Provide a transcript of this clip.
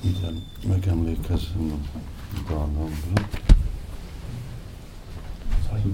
Igen, megemlékezem a dallamra. De